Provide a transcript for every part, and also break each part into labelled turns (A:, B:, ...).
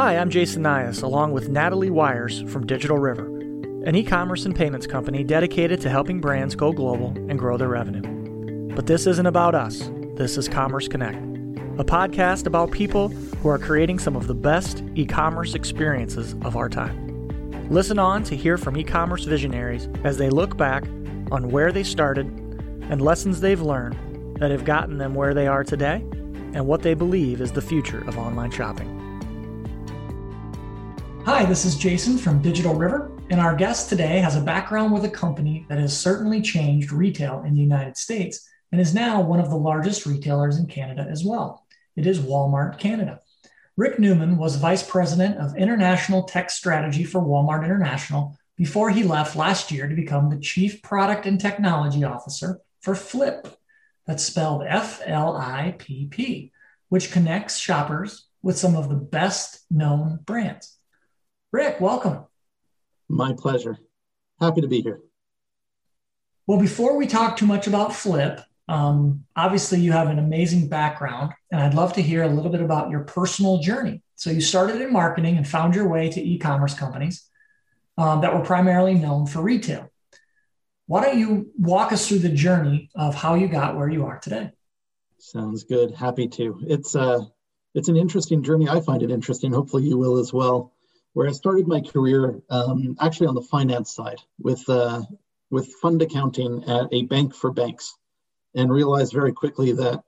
A: Hi, I'm Jason Nias, along with Natalie Wires from Digital River, an e commerce and payments company dedicated to helping brands go global and grow their revenue. But this isn't about us, this is Commerce Connect, a podcast about people who are creating some of the best e commerce experiences of our time. Listen on to hear from e commerce visionaries as they look back on where they started and lessons they've learned that have gotten them where they are today and what they believe is the future of online shopping. Hi, this is Jason from Digital River, and our guest today has a background with a company that has certainly changed retail in the United States and is now one of the largest retailers in Canada as well. It is Walmart Canada. Rick Newman was Vice President of International Tech Strategy for Walmart International before he left last year to become the Chief Product and Technology Officer for Flipp, That's spelled F L I P P, which connects shoppers with some of the best known brands. Rick, welcome.
B: My pleasure. Happy to be here.
A: Well, before we talk too much about Flipp, um, obviously you have an amazing background, and I'd love to hear a little bit about your personal journey. So, you started in marketing and found your way to e commerce companies um, that were primarily known for retail. Why don't you walk us through the journey of how you got where you are today?
B: Sounds good. Happy to. It's uh, it's an interesting journey. I find it interesting. Hopefully, you will as well where I started my career um, actually on the finance side with uh, with fund accounting at a bank for banks, and realized very quickly that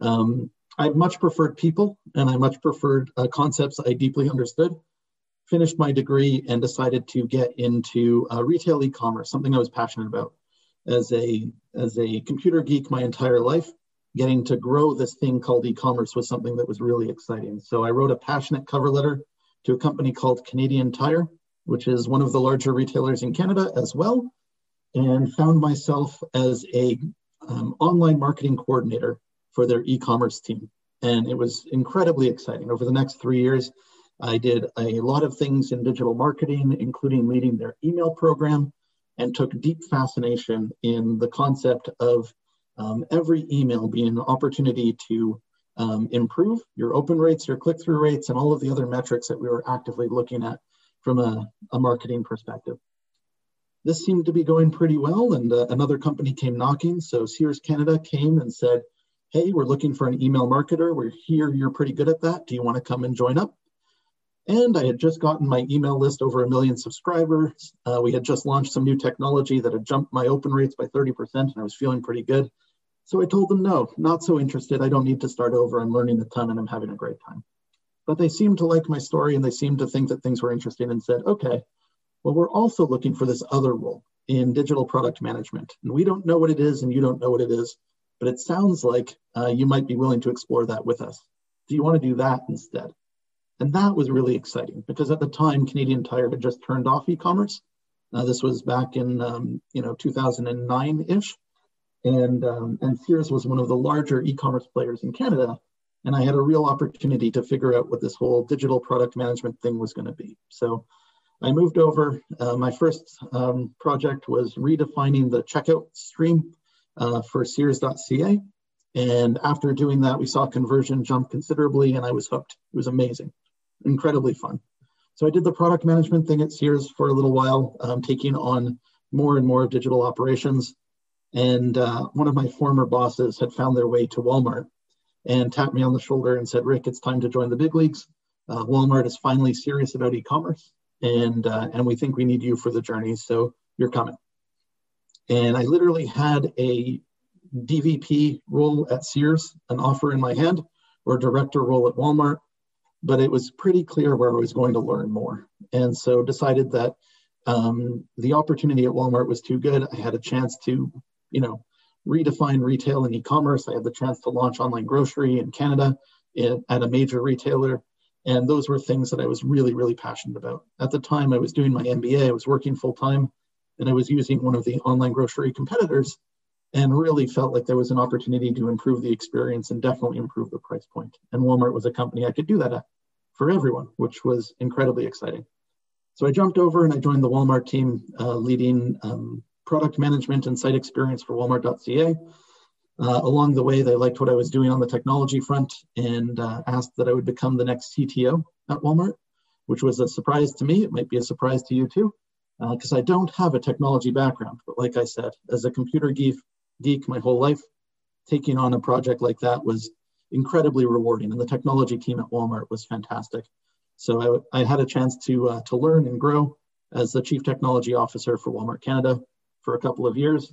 B: um, I much preferred people and I much preferred uh, concepts I deeply understood. Finished my degree and decided to get into uh, retail e-commerce, something I was passionate about. As a as a computer geek my entire life, getting to grow this thing called e-commerce was something that was really exciting. So I wrote a passionate cover letter to a company called Canadian Tire, which is one of the larger retailers in Canada as well, and found myself as a um, online marketing coordinator for their e-commerce team. And it was incredibly exciting. Over the next three years, I did a lot of things in digital marketing, including leading their email program, and took deep fascination in the concept of um, every email being an opportunity to um, improve your open rates, your click through rates, and all of the other metrics that we were actively looking at from a, a marketing perspective. This seemed to be going pretty well, and uh, another company came knocking. So Sears Canada came and said, Hey, we're looking for an email marketer. We're here, you're pretty good at that. Do you want to come and join up? And I had just gotten my email list over a million subscribers. Uh, we had just launched some new technology that had jumped my open rates by 30%, and I was feeling pretty good. So I told them, no, not so interested. I don't need to start over. I'm learning a ton and I'm having a great time. But they seemed to like my story and they seemed to think that things were interesting and said, okay, well, we're also looking for this other role in digital product management. And we don't know what it is and you don't know what it is, but it sounds like uh, you might be willing to explore that with us. Do you want to do that instead? And that was really exciting because at the time, Canadian Tire had just turned off e-commerce. Uh, this was back in um, you know 2009-ish. And, um, and Sears was one of the larger e-commerce players in Canada. And I had a real opportunity to figure out what this whole digital product management thing was going to be. So I moved over. Uh, my first um, project was redefining the checkout stream uh, for Sears.ca. And after doing that, we saw conversion jump considerably, and I was hooked. It was amazing, incredibly fun. So I did the product management thing at Sears for a little while, um, taking on more and more digital operations. And uh, one of my former bosses had found their way to Walmart and tapped me on the shoulder and said, Rick, it's time to join the big leagues. Uh, Walmart is finally serious about e-commerce, and uh, and we think we need you for the journey. So you're coming. And I literally had a DVP role at Sears, an offer in my hand, or director role at Walmart, but it was pretty clear where I was going to learn more, and so decided that um, the opportunity at Walmart was too good. I had a chance to you know, redefine retail and e-commerce. I had the chance to launch online grocery in Canada at a major retailer. And those were things that I was really, really passionate about. At the time, I was doing my MBA, I was working full time, and I was using one of the online grocery competitors and really felt like there was an opportunity to improve the experience and definitely improve the price point. And Walmart was a company I could do that at for everyone, which was incredibly exciting. So I jumped over and I joined the Walmart team, uh, leading um, product management and site experience for Walmart.ca. Uh, along the way, they liked what I was doing on the technology front and uh, asked that I would become the next CTO at Walmart. which was a surprise to me. It might be a surprise to you too, because uh, I don't have a technology background. But like I said, as a computer geek, geek my whole life, taking on a project like that was incredibly rewarding. And the technology team at Walmart was fantastic. So I, I had a chance to, uh, to learn and grow as the chief technology officer for Walmart Canada for a couple of years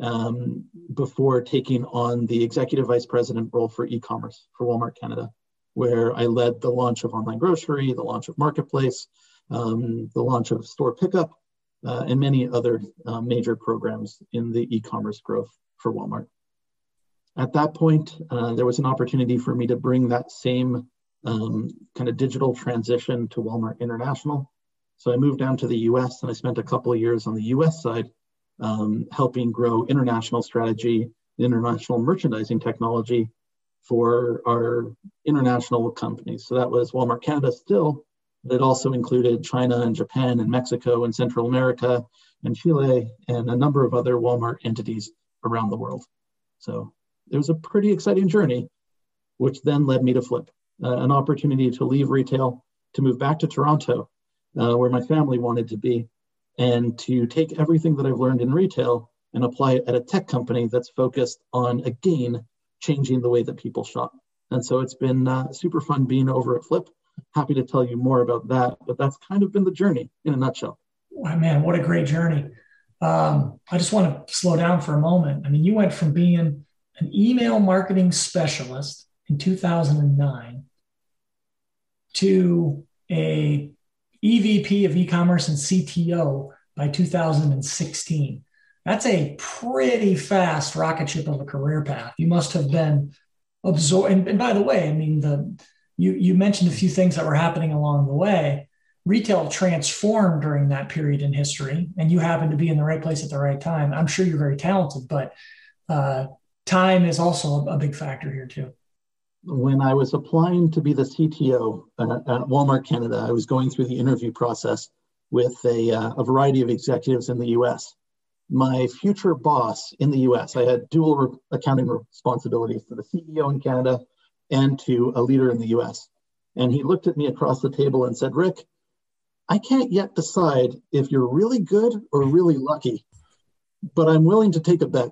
B: um, before taking on the executive vice president role for e-commerce for Walmart Canada, where I led the launch of online grocery, the launch of marketplace, um, the launch of store pickup, uh, and many other uh, major programs in the e-commerce growth for Walmart. At that point, uh, there was an opportunity for me to bring that same um, kind of digital transition to Walmart International. So I moved down to the US and I spent a couple of years on the US side um, helping grow international strategy, international merchandising technology for our international companies. So that was Walmart Canada still, but it also included China and Japan and Mexico and Central America and Chile and a number of other Walmart entities around the world. So it was a pretty exciting journey, which then led me to Flipp, uh, an opportunity to leave retail, to move back to Toronto, uh, where my family wanted to be, and to take everything that I've learned in retail and apply it at a tech company that's focused on, again, changing the way that people shop. And so it's been uh, super fun being over at Flipp. Happy to tell you more about that, but that's kind of been the journey in a nutshell.
A: Wow, man, what a great journey. Um, I just want to slow down for a moment. I mean, you went from being an email marketing specialist in 2009 to a EVP of e-commerce and CTO by 2016. That's a pretty fast rocket ship of a career path. You must have been absorbed. And, and, by the way, I mean the you you mentioned a few things that were happening along the way. Retail transformed during that period in history, and you happened to be in the right place at the right time. I'm sure you're very talented, but uh, time is also a big factor here too
B: when I was applying to be the CTO at, Walmart Canada, I was going through the interview process with a, uh, a, variety of executives in the US. My future boss in the US, I had dual re- accounting responsibilities to the CEO in Canada and to a leader in the US. And he looked at me across the table and said, Rick, I can't yet decide if you're really good or really lucky, but I'm willing to take a bet.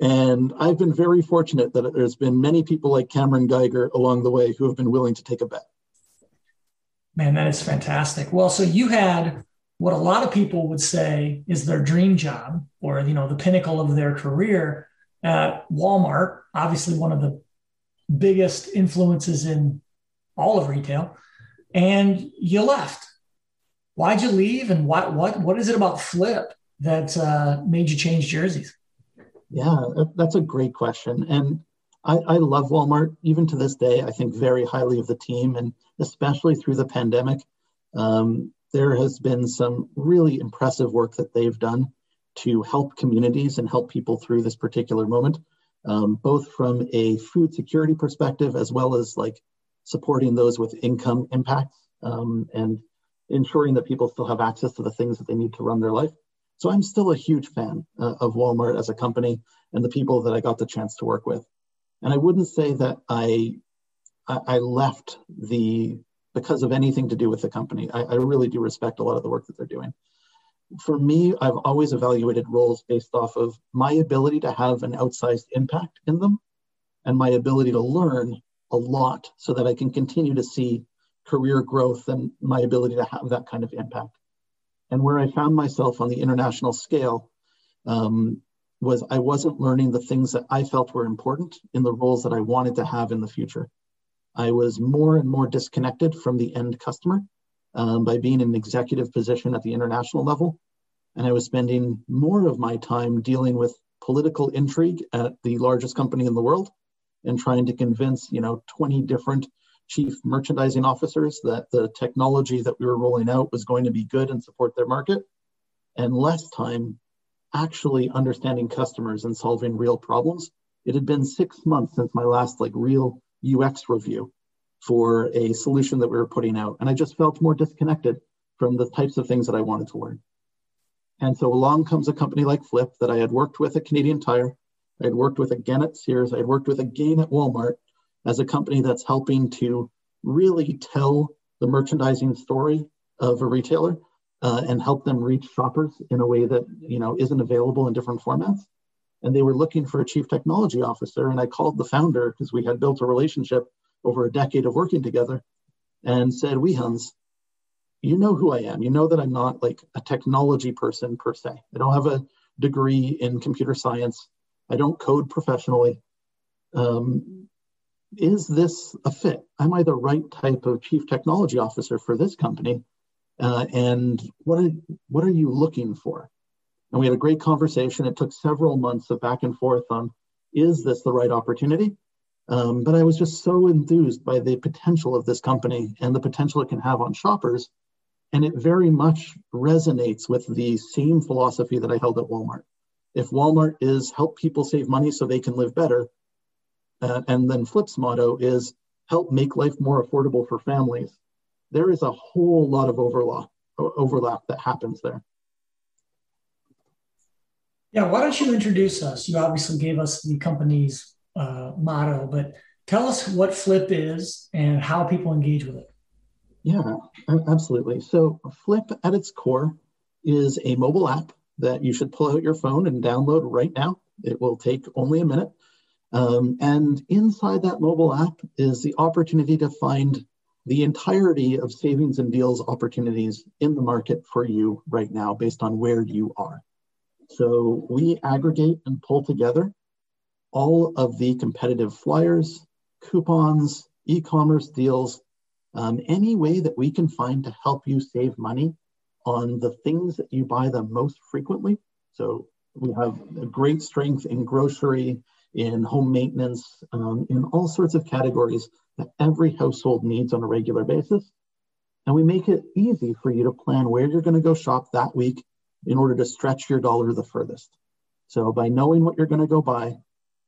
B: And I've been very fortunate that there's been many people like Cameron Geiger along the way who have been willing to take a bet.
A: Man, that is fantastic. Well, so you had what a lot of people would say is their dream job or you know the pinnacle of their career at Walmart, obviously one of the biggest influences in all of retail, and you left. Why'd you leave, and what what what is it about Flipp that uh, made you change jerseys?
B: Yeah, that's a great question. And I, I, love Walmart. Even to this day, I think very highly of the team, and especially through the pandemic. Um, there has been some really impressive work that they've done to help communities and help people through this particular moment, um, both from a food security perspective as well as like supporting those with income impacts um, and ensuring that people still have access to the things that they need to run their life. So I'm still a huge fan uh, of Walmart as a company and the people that I got the chance to work with. And I wouldn't say that I I left the because of anything to do with the company. I, I really do respect a lot of the work that they're doing. For me, I've always evaluated roles based off of my ability to have an outsized impact in them and my ability to learn a lot so that I can continue to see career growth and my ability to have that kind of impact. And where I found myself on the international scale um, was I wasn't learning the things that I felt were important in the roles that I wanted to have in the future. I was more and more disconnected from the end customer um, by being in an executive position at the international level. And I was spending more of my time dealing with political intrigue at the largest company in the world and trying to convince, you know, 20 different chief merchandising officers that the technology that we were rolling out was going to be good and support their market, and less time actually understanding customers and solving real problems. It had been six months since my last like real UX review for a solution that we were putting out, and I just felt more disconnected from the types of things that I wanted to learn. And so along comes a company like Flipp that I had worked with at Canadian Tire, I had worked with again at Sears, I had worked with again at Walmart, as a company that's helping to really tell the merchandising story of a retailer uh, and help them reach shoppers in a way that you know isn't available in different formats. And they were looking for a chief technology officer, and I called the founder because we had built a relationship over a decade of working together, and said, "Wehuns, you know who I am. You know that I'm not like a technology person per se. I don't have a degree in computer science. I don't code professionally. Um, is this a fit? Am I the right type of chief technology officer for this company? Uh, and what are, what are you looking for? And we had a great conversation. It took several months of back and forth on is this the right opportunity? Um, but I was just so enthused by the potential of this company and the potential it can have on shoppers and it very much resonates with the same philosophy that I held at Walmart. If Walmart is help people save money so they can live better, uh, and then Flipp's motto is help make life more affordable for families, there is a whole lot of overlap, overlap that happens there.
A: Yeah, why don't you introduce us? You obviously gave us the company's uh, motto, but tell us what Flipp is and how people engage with it.
B: Yeah, absolutely. So Flipp at its core is a mobile app that you should pull out your phone and download right now. It will take only a minute. Um, and inside that mobile app is the opportunity to find the entirety of savings and deals opportunities in the market for you right now based on where you are. So we aggregate and pull together all of the competitive flyers, coupons, e commerce deals um, any way that we can find to help you save money on the things that you buy the most frequently. So we have a great strength in grocery, in home maintenance, um, in all sorts of categories that every household needs on a regular basis. And we make it easy for you to plan where you're going to go shop that week in order to stretch your dollar the furthest. So by knowing what you're going to go buy,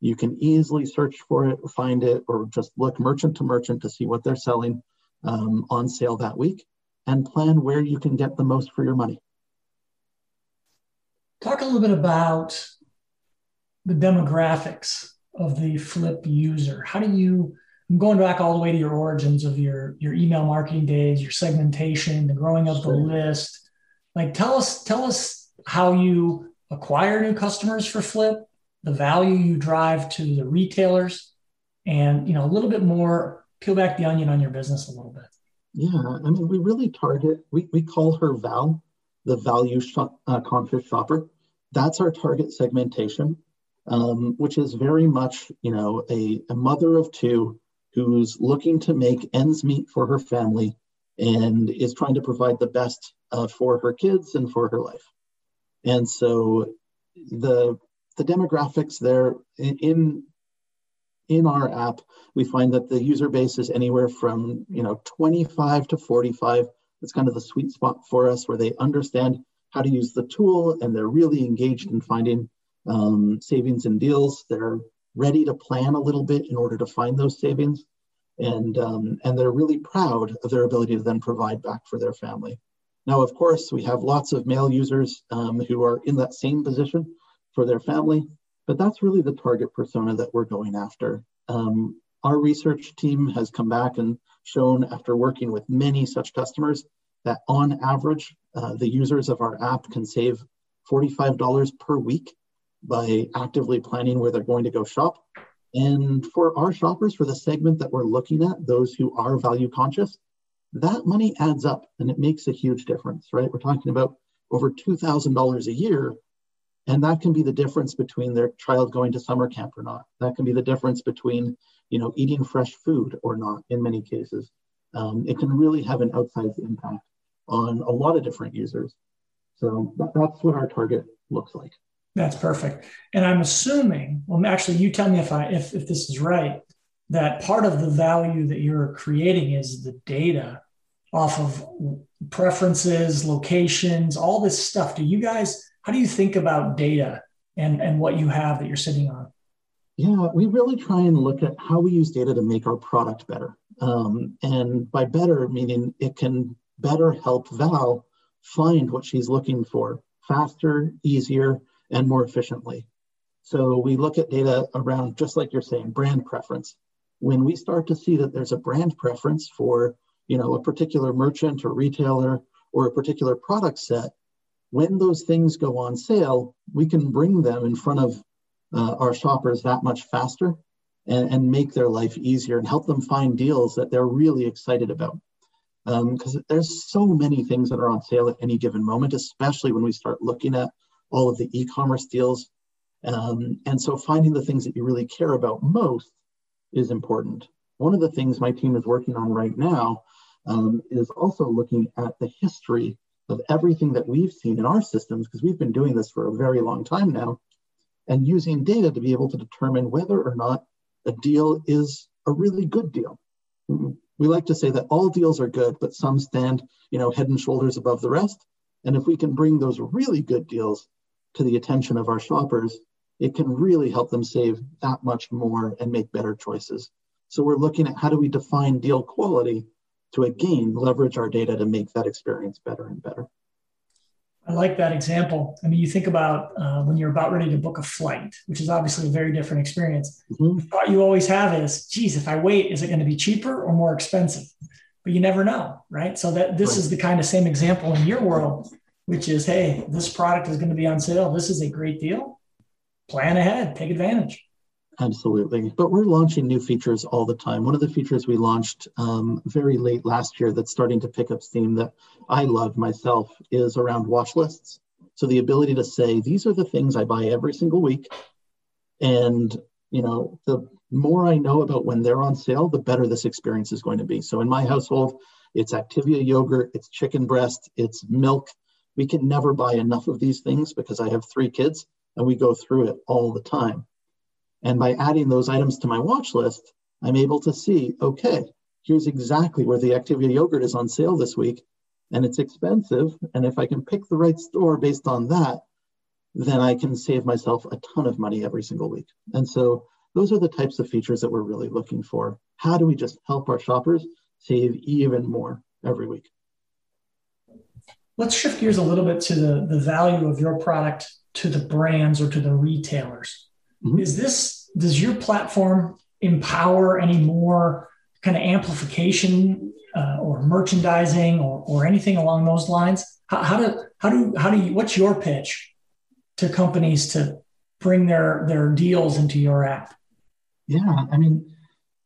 B: you can easily search for it, find it, or just look merchant to merchant to see what they're selling um, on sale that week and plan where you can get the most for your money.
A: Talk a little bit about the demographics of the Flipp user. How do you, I'm going back all the way to your origins of your, your email marketing days, your segmentation, the growing of sure. the list. Like tell us, tell us how you acquire new customers for Flipp, the value you drive to the retailers, and you know a little bit more peel back the onion on your business a little bit.
B: Yeah, I mean, we really target, we, we call her Val, the value shop, uh, conscious shopper. That's our target segmentation, um, which is very much, you know, a, a mother of two who's looking to make ends meet for her family and is trying to provide the best uh, for her kids and for her life. And so the the demographics there in, in our app, we find that the user base is anywhere from you know 25 to 45. It's kind of the sweet spot for us where they understand how to use the tool and they're really engaged in finding um, savings and deals. They're ready to plan a little bit in order to find those savings. And, um, and they're really proud of their ability to then provide back for their family. Now, of course, we have lots of male users um, who are in that same position for their family. But that's really the target persona that we're going after. Um, our research team has come back and shown after working with many such customers that on average, uh, the users of our app can save $45 per week by actively planning where they're going to go shop. And for our shoppers, for the segment that we're looking at, those who are value conscious, that money adds up and it makes a huge difference, right? We're talking about over $2,000 a year. And that can be the difference between their child going to summer camp or not. That can be the difference between you know eating fresh food or not in many cases. Um, it can really have an outsized impact on a lot of different users. So that, that's what our target looks like
A: that's perfect and i'm assuming well actually you tell me if i if, if this is right that part of the value that you're creating is the data off of preferences locations all this stuff do you guys how do you think about data and, and what you have that you're sitting on?
B: Yeah, we really try and look at how we use data to make our product better. Um, and by better, meaning it can better help Val find what she's looking for faster, easier, and more efficiently. So we look at data around, just like you're saying, brand preference. When we start to see that there's a brand preference for you know, a particular merchant or retailer or a particular product set, when those things go on sale, we can bring them in front of uh, our shoppers that much faster and, and, make their life easier and help them find deals that they're really excited about. Because um, there's so many things that are on sale at any given moment, especially when we start looking at all of the e commerce deals. Um, and so finding the things that you really care about most is important. One of the things my team is working on right now um, is also looking at the history of everything that we've seen in our systems, because we've been doing this for a very long time now, and using data to be able to determine whether or not a deal is a really good deal. We like to say that all deals are good, but some stand, you know, head and shoulders above the rest. And if we can bring those really good deals to the attention of our shoppers, it can really help them save that much more and make better choices. So we're looking at how do we define deal quality to again leverage our data to make that experience better and better.
A: I like that example. I mean, you think about uh, when you're about ready to book a flight, which is obviously a very different experience. Mm-hmm. The thought you always have is, geez, if I wait, is it going to be cheaper or more expensive? But you never know, right? So that this is the kind of same example in your world, which is, hey, this product is going to be on sale. This is a great deal. Plan ahead, take advantage.
B: Absolutely. But we're launching new features all the time. One of the features we launched um, very late last year that's starting to pick up steam that I love myself is around watch lists. So the ability to say, these are the things I buy every single week. And, you know, the more I know about when they're on sale, the better this experience is going to be. So in my household, it's Activia yogurt, it's chicken breast, it's milk. We can never buy enough of these things because I have three kids and we go through it all the time. And by adding those items to my watch list, I'm able to see, okay, here's exactly where the Activia yogurt is on sale this week. And it's expensive. And if I can pick the right store based on that, then I can save myself a ton of money every single week. And so those are the types of features that we're really looking for. How do we just help our shoppers save even more every week?
A: Let's shift gears a little bit to the, the value of your product to the brands or to the retailers. Mm-hmm. Is this, does your platform empower any more kind of amplification uh, or merchandising or, or anything along those lines? How, how do, how do, how do you, what's your pitch to companies to bring their, their deals into your app?
B: Yeah, I mean,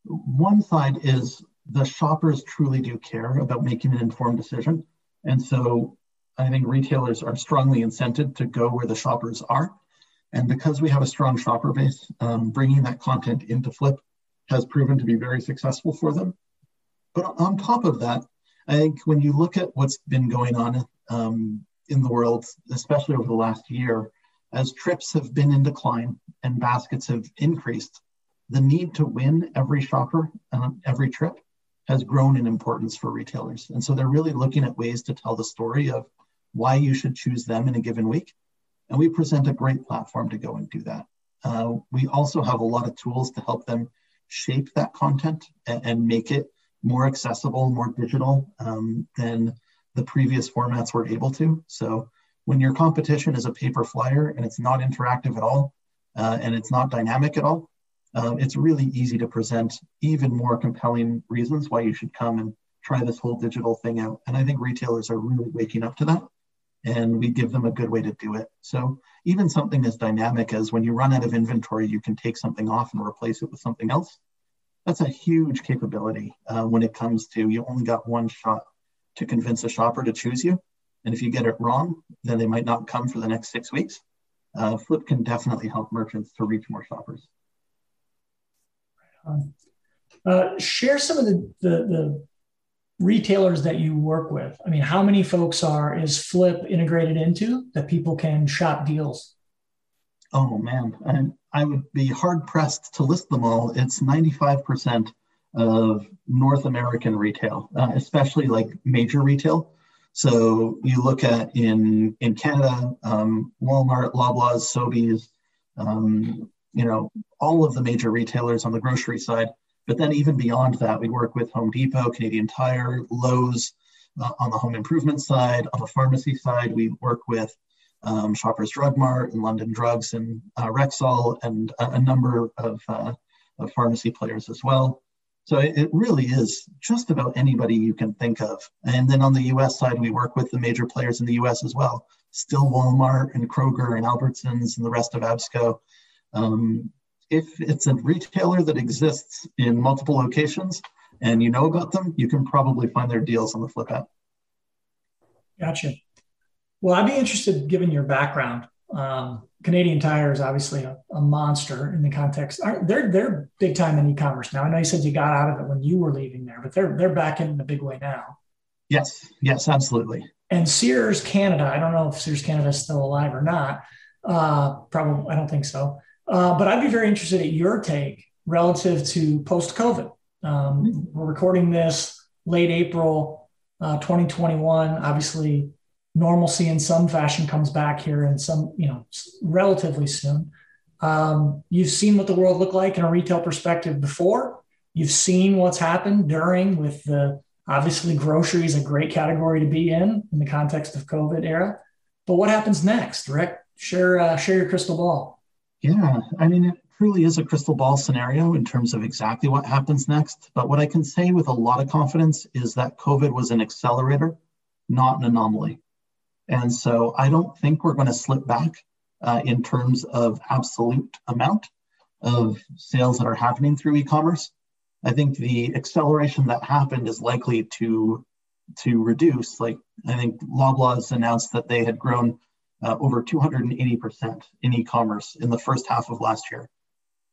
B: one side is the shoppers truly do care about making an informed decision. And so I think retailers are strongly incented to go where the shoppers are. And because we have a strong shopper base, um, bringing that content into Flipp has proven to be very successful for them. But on top of that, I think when you look at what's been going on um, in the world, especially over the last year, as trips have been in decline and baskets have increased, the need to win every shopper, uh, every trip has grown in importance for retailers. And so they're really looking at ways to tell the story of why you should choose them in a given week and we present a great platform to go and do that. Uh, we also have a lot of tools to help them shape that content and, and make it more accessible, more digital um, than the previous formats were able to. So when your competition is a paper flyer and it's not interactive at all, uh, and it's not dynamic at all, um, it's really easy to present even more compelling reasons why you should come and try this whole digital thing out. And I think retailers are really waking up to that and we give them a good way to do it. So even something as dynamic as when you run out of inventory, you can take something off and replace it with something else. That's a huge capability uh, when it comes to you only got one shot to convince a shopper to choose you. And if you get it wrong, then they might not come for the next six weeks. Uh, Flipp can definitely help merchants to reach more shoppers.
A: Uh, share some of the, the, the retailers that you work with. I mean how many folks are is Flipp integrated into that people can shop deals?
B: Oh man. And i would be hard pressed to list them all. It's 95% of north american retail uh, especially like major retail. So you look at in in canada um, walmart loblaws sobeys um, you know all of the major retailers on the grocery side but then even beyond that, we work with Home Depot, Canadian Tire, Lowe's uh, on the home improvement side. On the pharmacy side, we work with um, Shoppers Drug Mart and London Drugs and uh, Rexall and a, a number of, uh, of, pharmacy players as well. So it, it really is just about anybody you can think of. And then on the US side, we work with the major players in the US as well. Still Walmart and Kroger and Albertsons and the rest of Absco. Um, if it's a retailer that exists in multiple locations and you know about them, you can probably find their deals on the Flipp app.
A: Gotcha. Well, I'd be interested, given your background. Um, Canadian Tire is obviously a, a, monster in the context. They're they're big time in e-commerce now. I know you said you got out of it when you were leaving there, but they're they're back in a big way now.
B: Yes, yes, absolutely.
A: And Sears Canada, I don't know if Sears Canada is still alive or not. Uh, probably, I don't think so. Uh, but I'd be very interested at your take relative to post COVID. Um, we're recording this late April uh, 2021. Obviously, normalcy in some fashion comes back here in some, you know, relatively soon. Um, you've seen what the world looked like in a retail perspective before. You've seen what's happened during with the obviously grocery is a great category to be in in the context of COVID era. But what happens next, Rick? Share uh, share your crystal ball.
B: Yeah, I mean, it truly is a crystal ball scenario in terms of exactly what happens next. But what I can say with a lot of confidence is that COVID was an accelerator, not an anomaly. And so I don't think we're going to slip back uh, in terms of absolute amount of sales that are happening through e-commerce. I think the acceleration that happened is likely to to reduce. Like I think Loblaws announced that they had grown uh, over 280% in e-commerce in the first half of last year.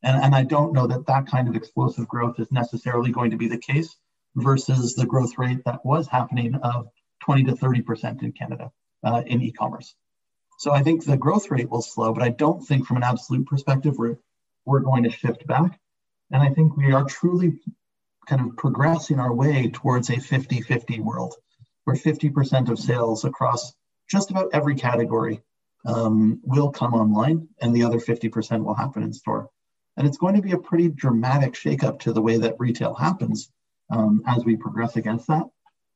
B: And, and I don't know that that kind of explosive growth is necessarily going to be the case versus the growth rate that was happening of 20 to 30% in Canada uh, in e-commerce. So I think the growth rate will slow, but I don't think from an absolute perspective we're, we're going to shift back. And I think we are truly kind of progressing our way towards a 50-50 world where 50% of sales across just about every category um, will come online and the other 50% will happen in store. And it's going to be a pretty dramatic shakeup to the way that retail happens um, as we progress against that.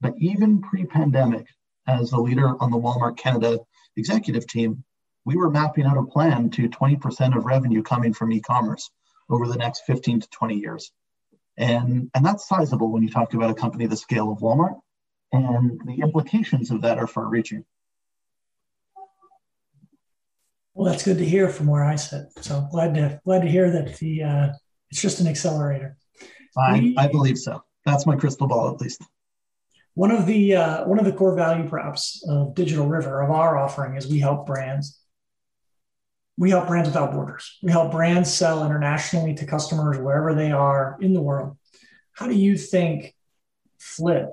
B: But even pre pandemic, as a leader on the Walmart Canada executive team, we were mapping out a plan to 20% of revenue coming from e commerce over the next 15 to 20 years. And, and that's sizable when you talk about a company the scale of Walmart. And the implications of that are far reaching.
A: Well, that's good to hear from where I sit. So glad to glad to hear that the uh, it's just an accelerator.
B: I, I believe so. That's my crystal ball, at least.
A: One of the uh, one of the core value props of Digital River of our offering is we help brands. We help brands without borders. We help brands sell internationally to customers wherever they are in the world. How do you think Flipp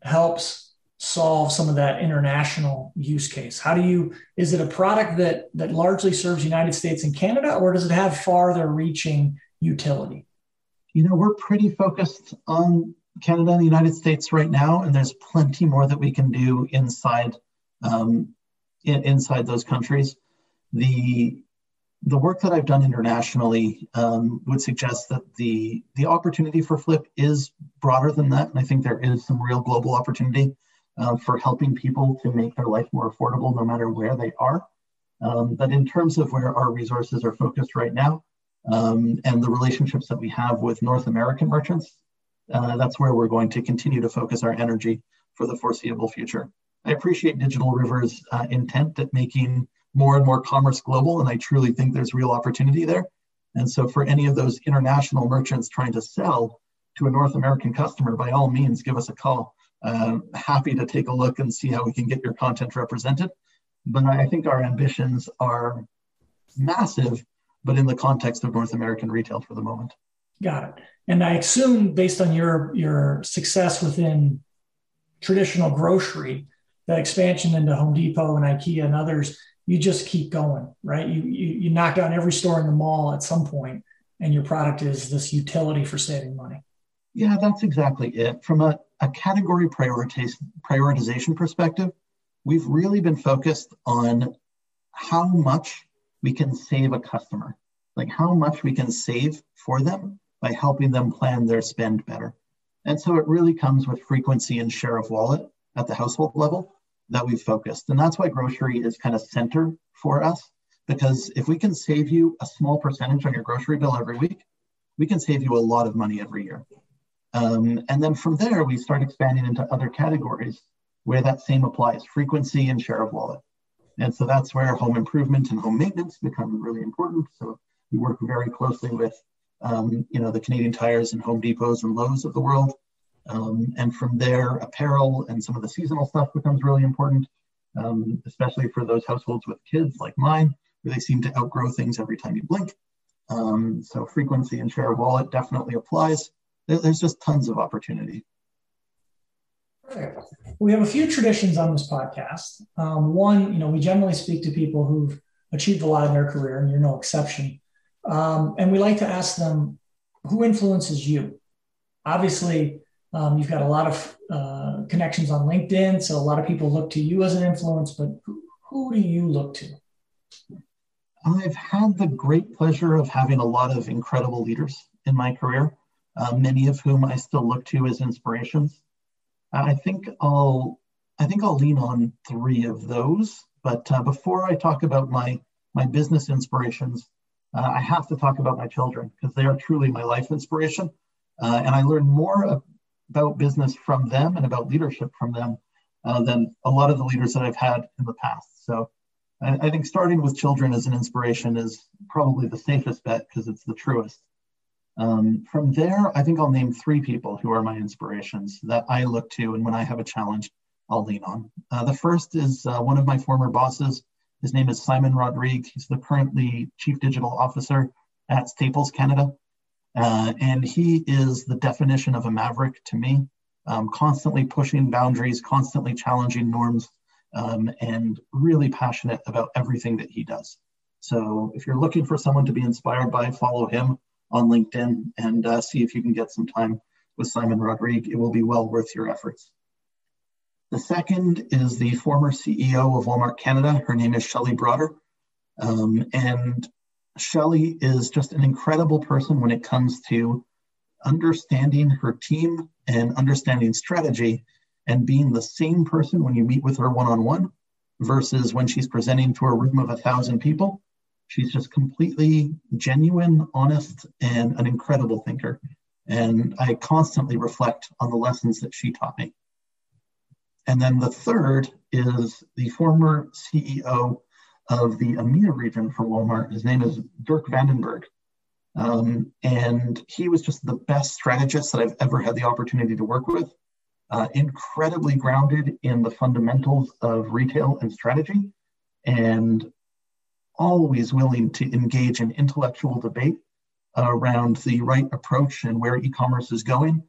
A: helps solve some of that international use case? How do you is it a product that that largely serves United States and Canada or does it have farther reaching utility?
B: You know, we're pretty focused on Canada and the United States right now and there's plenty more that we can do inside um, in, inside those countries. The the work that I've done internationally um, would suggest that the the opportunity for Flipp is broader than that, and I think there is some real global opportunity uh, for helping people to make their life more affordable no matter where they are. Um, but in terms of where our resources are focused right now um, and the relationships that we have with North American merchants, uh, that's where we're going to continue to focus our energy for the foreseeable future. I appreciate Digital River's uh, intent at making more and more commerce global, and I truly think there's real opportunity there. And so, for any of those international merchants trying to sell to a North American customer, by all means, give us a call. Uh, happy to take a look and see how we can get your content represented. But I think our ambitions are massive, but in the context of North American retail for the moment.
A: Got it. And I assume, based on your your success within traditional grocery, that expansion into Home Depot and IKEA and others, you just keep going, right? You, you you knock down every store in the mall at some point, and your product is this utility for saving money.
B: Yeah, that's exactly it. From a a category prioritization perspective, we've really been focused on how much we can save a customer, like how much we can save for them by helping them plan their spend better. And so it really comes with frequency and share of wallet at the household level that we've focused. And that's why grocery is kind of center for us, because if we can save you a small percentage on your grocery bill every week, we can save you a lot of money every year. Um, and then from there, we start expanding into other categories where that same applies frequency and share of wallet. And so that's where home improvement and home maintenance become really important. So we work very closely with, um, you know, the Canadian Tires and Home Depots and Lowe's of the world. Um, and from there, apparel and some of the seasonal stuff becomes really important, um, especially for those households with kids like mine, where they seem to outgrow things every time you blink. Um, so frequency and share of wallet definitely applies. There's just tons of opportunity.
A: We have a few traditions on this podcast. Um, one, you know, we generally speak to people who've achieved a lot in their career, and you're no exception. Um, and we like to ask them, who influences you? Obviously, um, you've got a lot of uh, connections on LinkedIn, so a lot of people look to you as an influence, but who, who do you look to?
B: I've had the great pleasure of having a lot of incredible leaders in my career, uh, many of whom I still look to as inspirations. I think I'll I think I'll lean on three of those. But uh, before I talk about my my business inspirations, uh, I have to talk about my children because they are truly my life inspiration, uh, and I learn more about business from them and about leadership from them uh, than a lot of the leaders that I've had in the past. So I think starting with children as an inspiration is probably the safest bet because it's the truest. Um, from there, I think I'll name three people who are my inspirations that I look to, and when I have a challenge, I'll lean on. Uh, the first is uh, one of my former bosses. His name is Simon Rodrigue. He's the currently Chief Digital Officer at Staples Canada. Uh, and he is the definition of a maverick to me, um, constantly pushing boundaries, constantly challenging norms, um, and really passionate about everything that he does. So if you're looking for someone to be inspired by, follow him on LinkedIn and uh, see if you can get some time with Simon Rodrigue. It will be well worth your efforts. The second is the former CEO of Walmart Canada. Her name is Shelley Broader. Um, and Shelley is just an incredible person when it comes to understanding her team and understanding strategy and being the same person when you meet with her one on one versus when she's presenting to a room of a thousand people. She's just completely genuine, honest, and an incredible thinker. And I constantly reflect on the lessons that she taught me. And then the third is the former CEO of the EMEA region for Walmart. His name is Dirk Van den Berghe. Um, and he was just the best strategist that I've ever had the opportunity to work with. Uh, incredibly grounded in the fundamentals of retail and strategy, and always willing to engage in intellectual debate around the right approach and where e-commerce is going.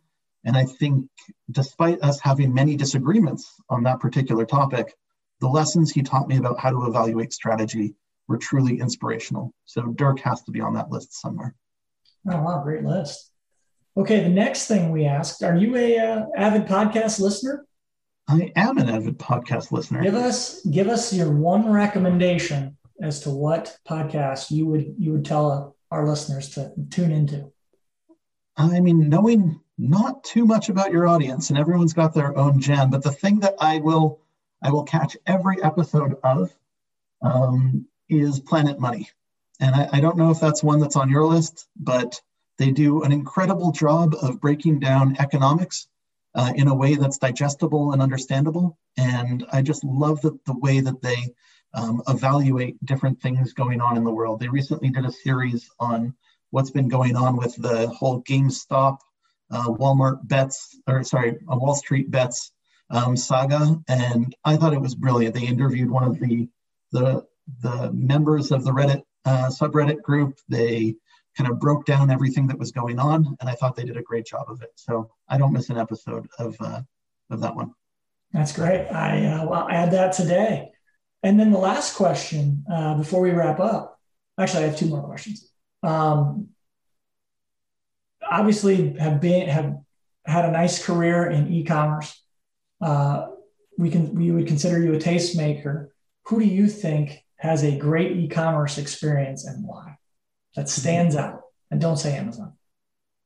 B: And I think despite us having many disagreements on that particular topic, the lessons he taught me about how to evaluate strategy were truly inspirational. So Dirk has to be on that list somewhere.
A: Oh, wow, great list. Okay, the next thing we asked, are you a uh, avid podcast listener?
B: I am an avid podcast listener.
A: Give us give us your one recommendation as to what podcast you would you would tell our listeners to tune into.
B: I mean, knowing not too much about your audience, and everyone's got their own gen, but the thing that I will I will catch every episode of um, is Planet Money, and I, I don't know if that's one that's on your list, but they do an incredible job of breaking down economics uh, in a way that's digestible and understandable. And I just love the, the way that they um, evaluate different things going on in the world. They recently did a series on what's been going on with the whole GameStop, uh, Walmart bets, or sorry, uh, Wall Street bets um, saga, and I thought it was brilliant. They interviewed one of the the the members of the Reddit uh, subreddit group. They kind of broke down everything that was going on, and I thought they did a great job of it. So I don't miss an episode of uh, of that one.
A: That's great. I uh, will add that today. And then the last question uh, before we wrap up. Actually, I have two more questions. Um, obviously, have been have had a nice career in e-commerce. Uh, we can we would consider you a tastemaker. Who do you think has a great e-commerce experience and why? that stands out? And don't say Amazon.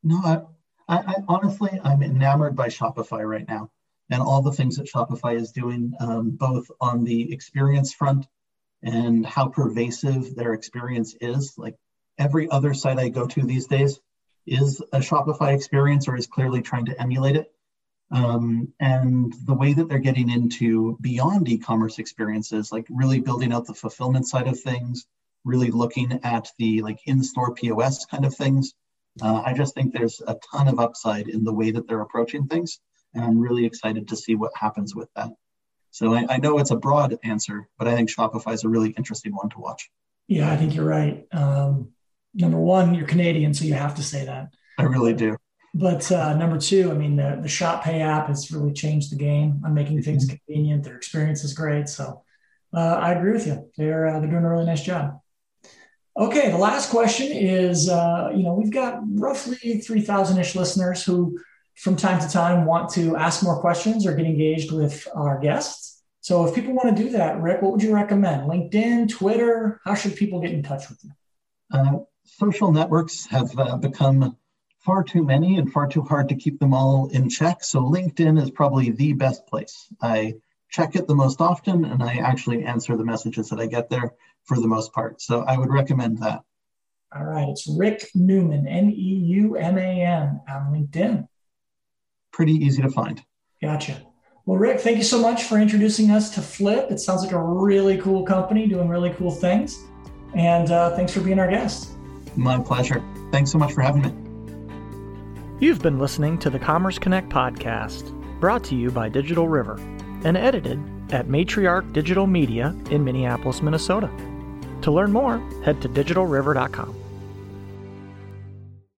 B: No, I, I, I honestly, I'm enamored by Shopify right now and all the things that Shopify is doing, um, both on the experience front and how pervasive their experience is. Like every other site I go to these days, is a Shopify experience or is clearly trying to emulate it. Um, and the way that they're getting into beyond e-commerce experiences, like really building out the fulfillment side of things, really looking at the like in-store POS kind of things. Uh, I just think there's a ton of upside in the way that they're approaching things, and I'm really excited to see what happens with that. So I, I know it's a broad answer, but I think Shopify is a really interesting one to watch.
A: Yeah, I think you're right. Um, number one, you're Canadian, so you have to say that.
B: I really do.
A: But uh, number two, I mean, the, the Shop Pay app has really changed the game on making things mm-hmm. convenient. Their experience is great. So uh, I agree with you. They're, uh, they're doing a really nice job. Okay, the last question is uh, you know, we've got roughly 3,000 ish listeners who, from time to time, want to ask more questions or get engaged with our guests. So if people want to do that, Rick, what would you recommend? LinkedIn, Twitter? How should people get in touch with you?
B: Uh, social networks have uh, become far too many and far too hard to keep them all in check. So LinkedIn is probably the best place. I check it the most often and I actually answer the messages that I get there for the most part. So I would recommend that.
A: All right. It's Rick Newman, N E U M A N on LinkedIn.
B: Pretty easy to find.
A: Gotcha. Well, Rick, thank you so much for introducing us to Flipp. It sounds like a really cool company doing really cool things. And uh, thanks for being our guest.
B: My pleasure. Thanks so much for having me.
C: You've been listening to the Commerce Connect podcast, brought to you by Digital River and edited at Matriarch Digital Media in Minneapolis, Minnesota. To learn more, head to digitalriver.com.